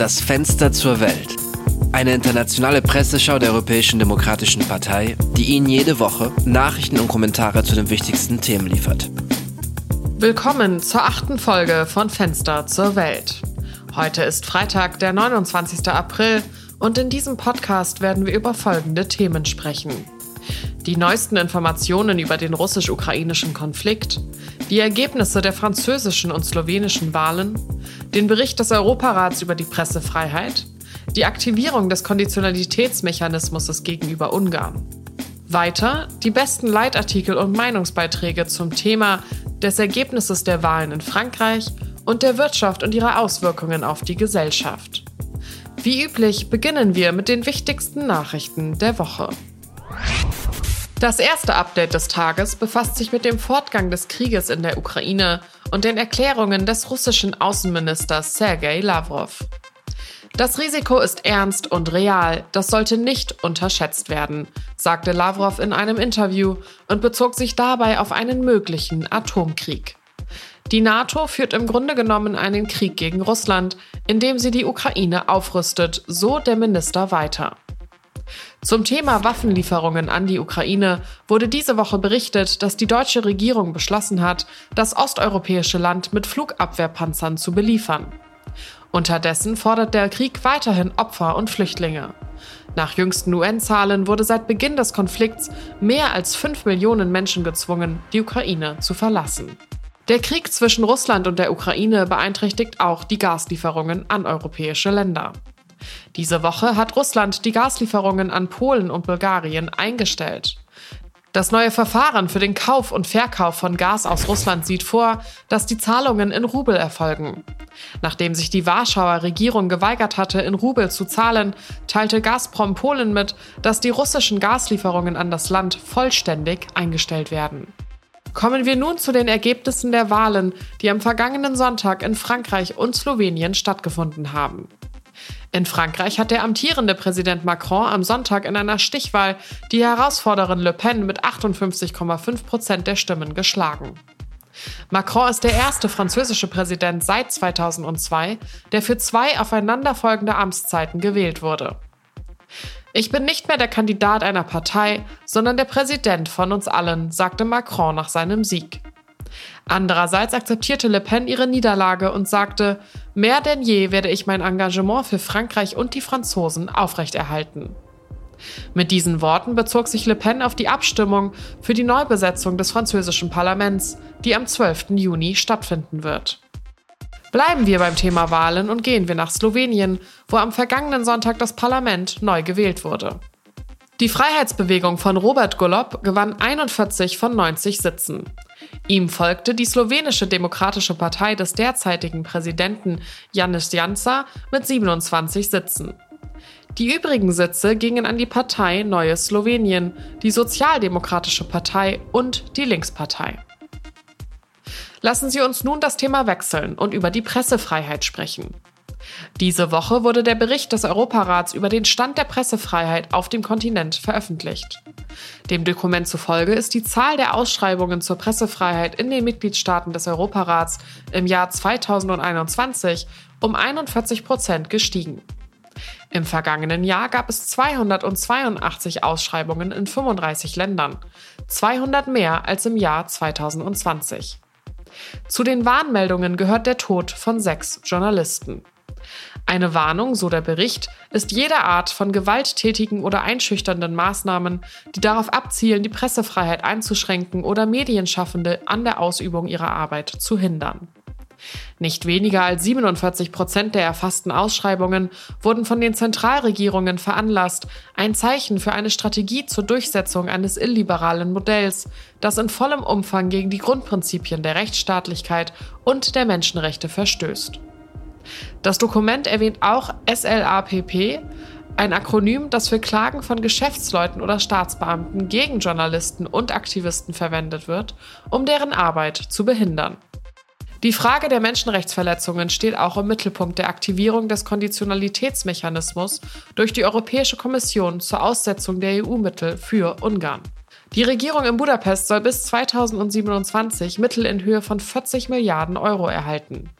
Das Fenster zur Welt. Eine internationale Presseschau der Europäischen Demokratischen Partei, die Ihnen jede Woche Nachrichten und Kommentare zu den wichtigsten Themen liefert. Willkommen zur achten Folge von Fenster zur Welt. Heute ist Freitag, der 29. April und in diesem Podcast werden wir über folgende Themen sprechen. Die neuesten Informationen über den russisch-ukrainischen Konflikt, die Ergebnisse der französischen und slowenischen Wahlen, den Bericht des Europarats über die Pressefreiheit, die Aktivierung des Konditionalitätsmechanismus gegenüber Ungarn. Weiter die besten Leitartikel und Meinungsbeiträge zum Thema des Ergebnisses der Wahlen in Frankreich und der Wirtschaft und ihrer Auswirkungen auf die Gesellschaft. Wie üblich beginnen wir mit den wichtigsten Nachrichten der Woche. Das erste Update des Tages befasst sich mit dem Fortgang des Krieges in der Ukraine und den Erklärungen des russischen Außenministers Sergei Lavrov. Das Risiko ist ernst und real, das sollte nicht unterschätzt werden, sagte Lavrov in einem Interview und bezog sich dabei auf einen möglichen Atomkrieg. Die NATO führt im Grunde genommen einen Krieg gegen Russland, indem sie die Ukraine aufrüstet, so der Minister weiter. Zum Thema Waffenlieferungen an die Ukraine wurde diese Woche berichtet, dass die deutsche Regierung beschlossen hat, das osteuropäische Land mit Flugabwehrpanzern zu beliefern. Unterdessen fordert der Krieg weiterhin Opfer und Flüchtlinge. Nach jüngsten UN-Zahlen wurde seit Beginn des Konflikts mehr als 5 Millionen Menschen gezwungen, die Ukraine zu verlassen. Der Krieg zwischen Russland und der Ukraine beeinträchtigt auch die Gaslieferungen an europäische Länder. Diese Woche hat Russland die Gaslieferungen an Polen und Bulgarien eingestellt. Das neue Verfahren für den Kauf und Verkauf von Gas aus Russland sieht vor, dass die Zahlungen in Rubel erfolgen. Nachdem sich die Warschauer Regierung geweigert hatte, in Rubel zu zahlen, teilte Gazprom Polen mit, dass die russischen Gaslieferungen an das Land vollständig eingestellt werden. Kommen wir nun zu den Ergebnissen der Wahlen, die am vergangenen Sonntag in Frankreich und Slowenien stattgefunden haben. In Frankreich hat der amtierende Präsident Macron am Sonntag in einer Stichwahl die Herausforderin Le Pen mit 58,5 Prozent der Stimmen geschlagen. Macron ist der erste französische Präsident seit 2002, der für zwei aufeinanderfolgende Amtszeiten gewählt wurde. Ich bin nicht mehr der Kandidat einer Partei, sondern der Präsident von uns allen, sagte Macron nach seinem Sieg. Andererseits akzeptierte Le Pen ihre Niederlage und sagte, mehr denn je werde ich mein Engagement für Frankreich und die Franzosen aufrechterhalten. Mit diesen Worten bezog sich Le Pen auf die Abstimmung für die Neubesetzung des französischen Parlaments, die am 12. Juni stattfinden wird. Bleiben wir beim Thema Wahlen und gehen wir nach Slowenien, wo am vergangenen Sonntag das Parlament neu gewählt wurde. Die Freiheitsbewegung von Robert Golob gewann 41 von 90 Sitzen. Ihm folgte die slowenische Demokratische Partei des derzeitigen Präsidenten Janis Jansa mit 27 Sitzen. Die übrigen Sitze gingen an die Partei Neues Slowenien, die Sozialdemokratische Partei und die Linkspartei. Lassen Sie uns nun das Thema wechseln und über die Pressefreiheit sprechen. Diese Woche wurde der Bericht des Europarats über den Stand der Pressefreiheit auf dem Kontinent veröffentlicht. Dem Dokument zufolge ist die Zahl der Ausschreibungen zur Pressefreiheit in den Mitgliedstaaten des Europarats im Jahr 2021 um 41 Prozent gestiegen. Im vergangenen Jahr gab es 282 Ausschreibungen in 35 Ländern, 200 mehr als im Jahr 2020. Zu den Warnmeldungen gehört der Tod von sechs Journalisten. Eine Warnung, so der Bericht, ist jede Art von gewalttätigen oder einschüchternden Maßnahmen, die darauf abzielen, die Pressefreiheit einzuschränken oder Medienschaffende an der Ausübung ihrer Arbeit zu hindern. Nicht weniger als 47 Prozent der erfassten Ausschreibungen wurden von den Zentralregierungen veranlasst, ein Zeichen für eine Strategie zur Durchsetzung eines illiberalen Modells, das in vollem Umfang gegen die Grundprinzipien der Rechtsstaatlichkeit und der Menschenrechte verstößt. Das Dokument erwähnt auch SLAPP, ein Akronym, das für Klagen von Geschäftsleuten oder Staatsbeamten gegen Journalisten und Aktivisten verwendet wird, um deren Arbeit zu behindern. Die Frage der Menschenrechtsverletzungen steht auch im Mittelpunkt der Aktivierung des Konditionalitätsmechanismus durch die Europäische Kommission zur Aussetzung der EU-Mittel für Ungarn. Die Regierung in Budapest soll bis 2027 Mittel in Höhe von 40 Milliarden Euro erhalten.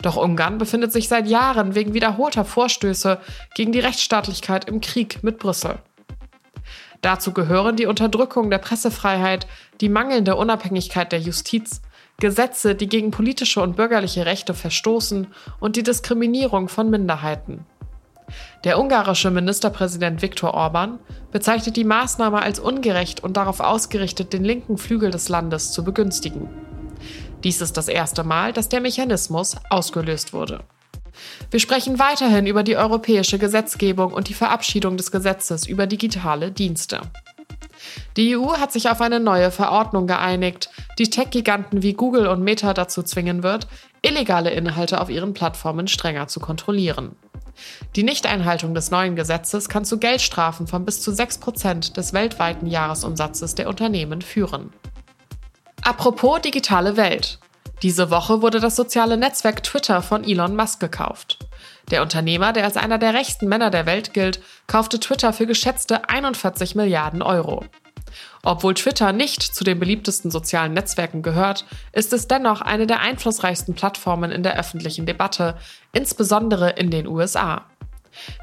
Doch Ungarn befindet sich seit Jahren wegen wiederholter Vorstöße gegen die Rechtsstaatlichkeit im Krieg mit Brüssel. Dazu gehören die Unterdrückung der Pressefreiheit, die mangelnde Unabhängigkeit der Justiz, Gesetze, die gegen politische und bürgerliche Rechte verstoßen und die Diskriminierung von Minderheiten. Der ungarische Ministerpräsident Viktor Orban bezeichnet die Maßnahme als ungerecht und darauf ausgerichtet, den linken Flügel des Landes zu begünstigen. Dies ist das erste Mal, dass der Mechanismus ausgelöst wurde. Wir sprechen weiterhin über die europäische Gesetzgebung und die Verabschiedung des Gesetzes über digitale Dienste. Die EU hat sich auf eine neue Verordnung geeinigt, die Tech-Giganten wie Google und Meta dazu zwingen wird, illegale Inhalte auf ihren Plattformen strenger zu kontrollieren. Die Nichteinhaltung des neuen Gesetzes kann zu Geldstrafen von bis zu 6% des weltweiten Jahresumsatzes der Unternehmen führen. Apropos digitale Welt. Diese Woche wurde das soziale Netzwerk Twitter von Elon Musk gekauft. Der Unternehmer, der als einer der rechten Männer der Welt gilt, kaufte Twitter für geschätzte 41 Milliarden Euro. Obwohl Twitter nicht zu den beliebtesten sozialen Netzwerken gehört, ist es dennoch eine der einflussreichsten Plattformen in der öffentlichen Debatte, insbesondere in den USA.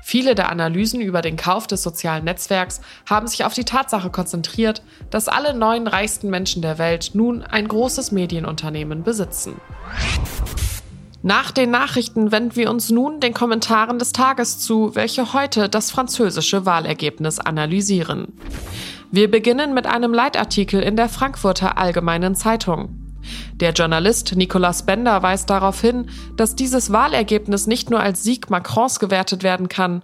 Viele der Analysen über den Kauf des sozialen Netzwerks haben sich auf die Tatsache konzentriert, dass alle neun reichsten Menschen der Welt nun ein großes Medienunternehmen besitzen. Nach den Nachrichten wenden wir uns nun den Kommentaren des Tages zu, welche heute das französische Wahlergebnis analysieren. Wir beginnen mit einem Leitartikel in der Frankfurter Allgemeinen Zeitung. Der Journalist Nicolas Bender weist darauf hin, dass dieses Wahlergebnis nicht nur als Sieg Macrons gewertet werden kann.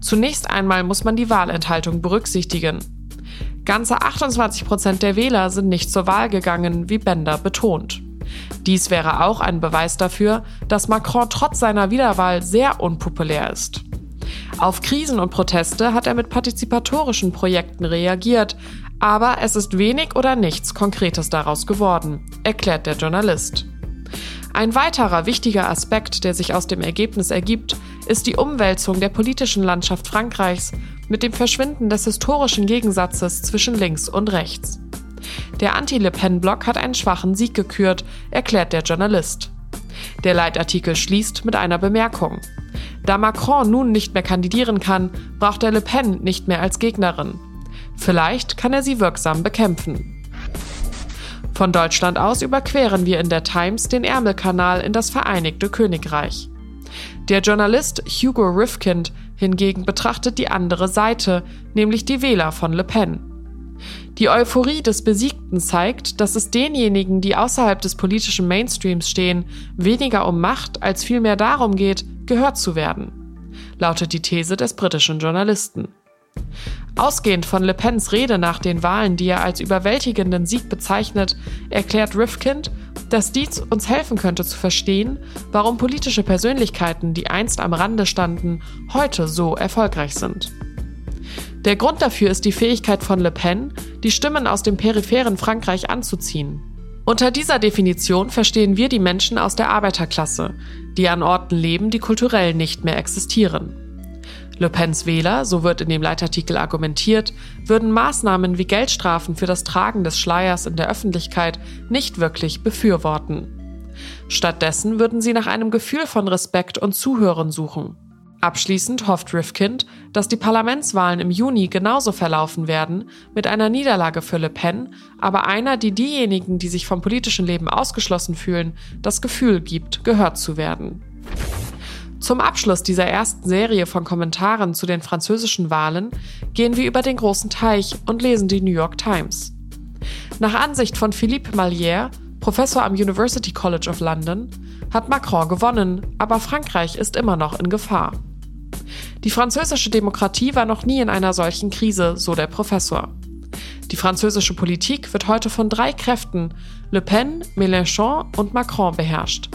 Zunächst einmal muss man die Wahlenthaltung berücksichtigen. Ganze 28 Prozent der Wähler sind nicht zur Wahl gegangen, wie Bender betont. Dies wäre auch ein Beweis dafür, dass Macron trotz seiner Wiederwahl sehr unpopulär ist. Auf Krisen und Proteste hat er mit partizipatorischen Projekten reagiert, aber es ist wenig oder nichts Konkretes daraus geworden, erklärt der Journalist. Ein weiterer wichtiger Aspekt, der sich aus dem Ergebnis ergibt, ist die Umwälzung der politischen Landschaft Frankreichs mit dem Verschwinden des historischen Gegensatzes zwischen links und rechts. Der Anti-Le Pen-Block hat einen schwachen Sieg gekürt, erklärt der Journalist. Der Leitartikel schließt mit einer Bemerkung. Da Macron nun nicht mehr kandidieren kann, braucht er Le Pen nicht mehr als Gegnerin. Vielleicht kann er sie wirksam bekämpfen. Von Deutschland aus überqueren wir in der Times den Ärmelkanal in das Vereinigte Königreich. Der Journalist Hugo Rifkind hingegen betrachtet die andere Seite, nämlich die Wähler von Le Pen. Die Euphorie des Besiegten zeigt, dass es denjenigen, die außerhalb des politischen Mainstreams stehen, weniger um Macht als vielmehr darum geht, gehört zu werden, lautet die These des britischen Journalisten. Ausgehend von Le Pens Rede nach den Wahlen, die er als überwältigenden Sieg bezeichnet, erklärt Rifkind, dass dies uns helfen könnte zu verstehen, warum politische Persönlichkeiten, die einst am Rande standen, heute so erfolgreich sind. Der Grund dafür ist die Fähigkeit von Le Pen, die Stimmen aus dem peripheren Frankreich anzuziehen. Unter dieser Definition verstehen wir die Menschen aus der Arbeiterklasse, die an Orten leben, die kulturell nicht mehr existieren. Le Pens Wähler, so wird in dem Leitartikel argumentiert, würden Maßnahmen wie Geldstrafen für das Tragen des Schleiers in der Öffentlichkeit nicht wirklich befürworten. Stattdessen würden sie nach einem Gefühl von Respekt und Zuhören suchen. Abschließend hofft Rifkind, dass die Parlamentswahlen im Juni genauso verlaufen werden, mit einer Niederlage für Le Pen, aber einer, die diejenigen, die sich vom politischen Leben ausgeschlossen fühlen, das Gefühl gibt, gehört zu werden. Zum Abschluss dieser ersten Serie von Kommentaren zu den französischen Wahlen gehen wir über den großen Teich und lesen die New York Times. Nach Ansicht von Philippe Mallière, Professor am University College of London, hat Macron gewonnen, aber Frankreich ist immer noch in Gefahr. Die französische Demokratie war noch nie in einer solchen Krise, so der Professor. Die französische Politik wird heute von drei Kräften, Le Pen, Mélenchon und Macron beherrscht,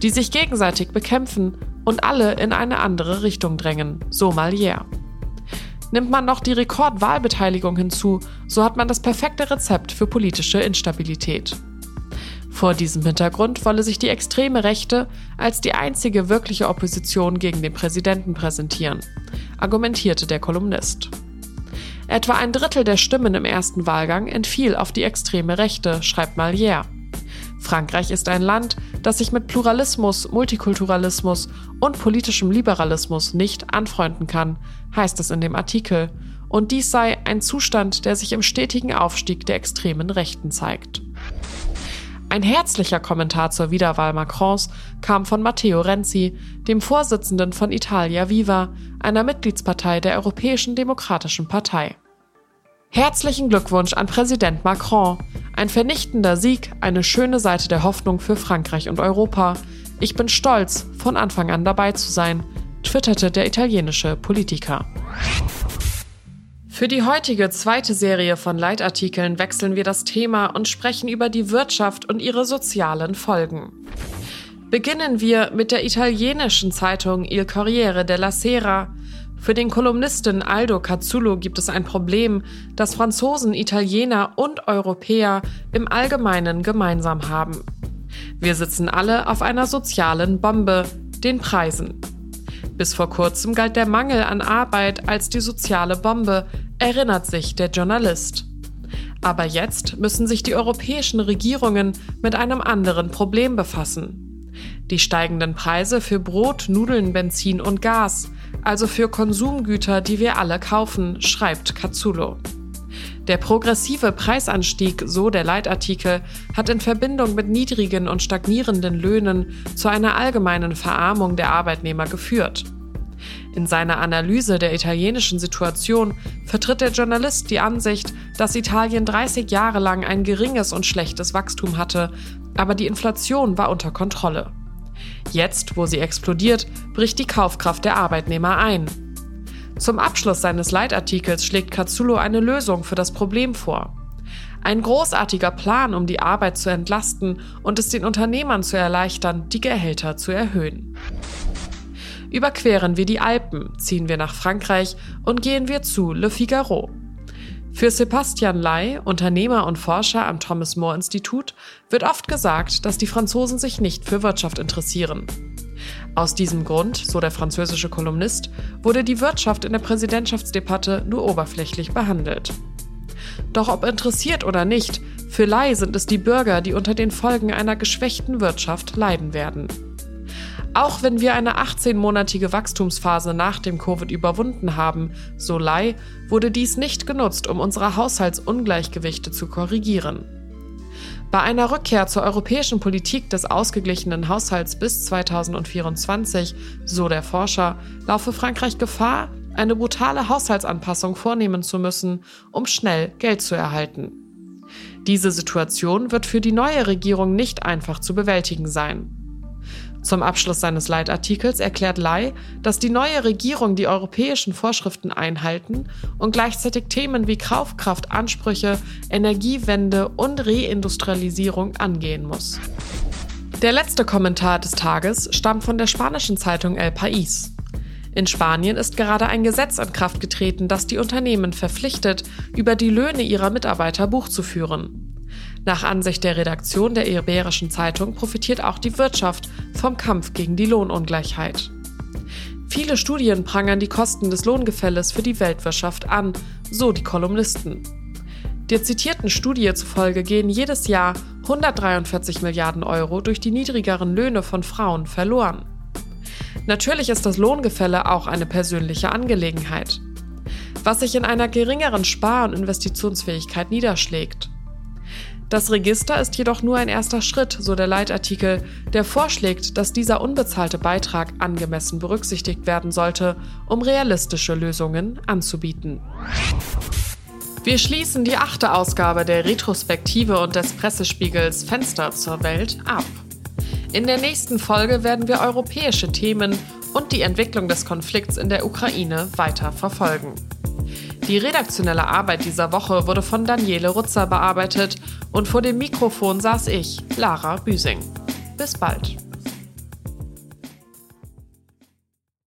die sich gegenseitig bekämpfen und alle in eine andere Richtung drängen, so Malière. Nimmt man noch die Rekordwahlbeteiligung hinzu, so hat man das perfekte Rezept für politische Instabilität. Vor diesem Hintergrund wolle sich die extreme Rechte als die einzige wirkliche Opposition gegen den Präsidenten präsentieren, argumentierte der Kolumnist. Etwa ein Drittel der Stimmen im ersten Wahlgang entfiel auf die extreme Rechte, schreibt Malière. Frankreich ist ein Land, das sich mit Pluralismus, Multikulturalismus und politischem Liberalismus nicht anfreunden kann, heißt es in dem Artikel. Und dies sei ein Zustand, der sich im stetigen Aufstieg der extremen Rechten zeigt. Ein herzlicher Kommentar zur Wiederwahl Macrons kam von Matteo Renzi, dem Vorsitzenden von Italia Viva, einer Mitgliedspartei der Europäischen Demokratischen Partei. Herzlichen Glückwunsch an Präsident Macron. Ein vernichtender Sieg, eine schöne Seite der Hoffnung für Frankreich und Europa. Ich bin stolz, von Anfang an dabei zu sein, twitterte der italienische Politiker. Für die heutige zweite Serie von Leitartikeln wechseln wir das Thema und sprechen über die Wirtschaft und ihre sozialen Folgen. Beginnen wir mit der italienischen Zeitung Il Corriere della Sera. Für den Kolumnisten Aldo Cazzullo gibt es ein Problem, das Franzosen, Italiener und Europäer im Allgemeinen gemeinsam haben. Wir sitzen alle auf einer sozialen Bombe, den Preisen. Bis vor kurzem galt der Mangel an Arbeit als die soziale Bombe, erinnert sich der Journalist. Aber jetzt müssen sich die europäischen Regierungen mit einem anderen Problem befassen. Die steigenden Preise für Brot, Nudeln, Benzin und Gas, also für Konsumgüter, die wir alle kaufen, schreibt Katsulo. Der progressive Preisanstieg, so der Leitartikel, hat in Verbindung mit niedrigen und stagnierenden Löhnen zu einer allgemeinen Verarmung der Arbeitnehmer geführt. In seiner Analyse der italienischen Situation vertritt der Journalist die Ansicht, dass Italien 30 Jahre lang ein geringes und schlechtes Wachstum hatte, aber die Inflation war unter Kontrolle. Jetzt, wo sie explodiert, bricht die Kaufkraft der Arbeitnehmer ein. Zum Abschluss seines Leitartikels schlägt Katsulo eine Lösung für das Problem vor. Ein großartiger Plan, um die Arbeit zu entlasten und es den Unternehmern zu erleichtern, die Gehälter zu erhöhen. Überqueren wir die Alpen, ziehen wir nach Frankreich und gehen wir zu Le Figaro. Für Sebastian Lai, Unternehmer und Forscher am Thomas More Institut, wird oft gesagt, dass die Franzosen sich nicht für Wirtschaft interessieren. Aus diesem Grund, so der französische Kolumnist, wurde die Wirtschaft in der Präsidentschaftsdebatte nur oberflächlich behandelt. Doch ob interessiert oder nicht, für Lai sind es die Bürger, die unter den Folgen einer geschwächten Wirtschaft leiden werden. Auch wenn wir eine 18-monatige Wachstumsphase nach dem Covid überwunden haben, so Lai, wurde dies nicht genutzt, um unsere Haushaltsungleichgewichte zu korrigieren. Bei einer Rückkehr zur europäischen Politik des ausgeglichenen Haushalts bis 2024, so der Forscher, laufe Frankreich Gefahr, eine brutale Haushaltsanpassung vornehmen zu müssen, um schnell Geld zu erhalten. Diese Situation wird für die neue Regierung nicht einfach zu bewältigen sein. Zum Abschluss seines Leitartikels erklärt Lai, dass die neue Regierung die europäischen Vorschriften einhalten und gleichzeitig Themen wie Kaufkraftansprüche, Energiewende und Reindustrialisierung angehen muss. Der letzte Kommentar des Tages stammt von der spanischen Zeitung El País. In Spanien ist gerade ein Gesetz in Kraft getreten, das die Unternehmen verpflichtet, über die Löhne ihrer Mitarbeiter Buch zu führen. Nach Ansicht der Redaktion der Iberischen Zeitung profitiert auch die Wirtschaft vom Kampf gegen die Lohnungleichheit. Viele Studien prangern die Kosten des Lohngefälles für die Weltwirtschaft an, so die Kolumnisten. Der zitierten Studie zufolge gehen jedes Jahr 143 Milliarden Euro durch die niedrigeren Löhne von Frauen verloren. Natürlich ist das Lohngefälle auch eine persönliche Angelegenheit, was sich in einer geringeren Spar- und Investitionsfähigkeit niederschlägt. Das Register ist jedoch nur ein erster Schritt, so der Leitartikel, der vorschlägt, dass dieser unbezahlte Beitrag angemessen berücksichtigt werden sollte, um realistische Lösungen anzubieten. Wir schließen die achte Ausgabe der Retrospektive und des Pressespiegels Fenster zur Welt ab. In der nächsten Folge werden wir europäische Themen und die Entwicklung des Konflikts in der Ukraine weiter verfolgen. Die redaktionelle Arbeit dieser Woche wurde von Daniele Rutzer bearbeitet und vor dem Mikrofon saß ich, Lara Büsing. Bis bald.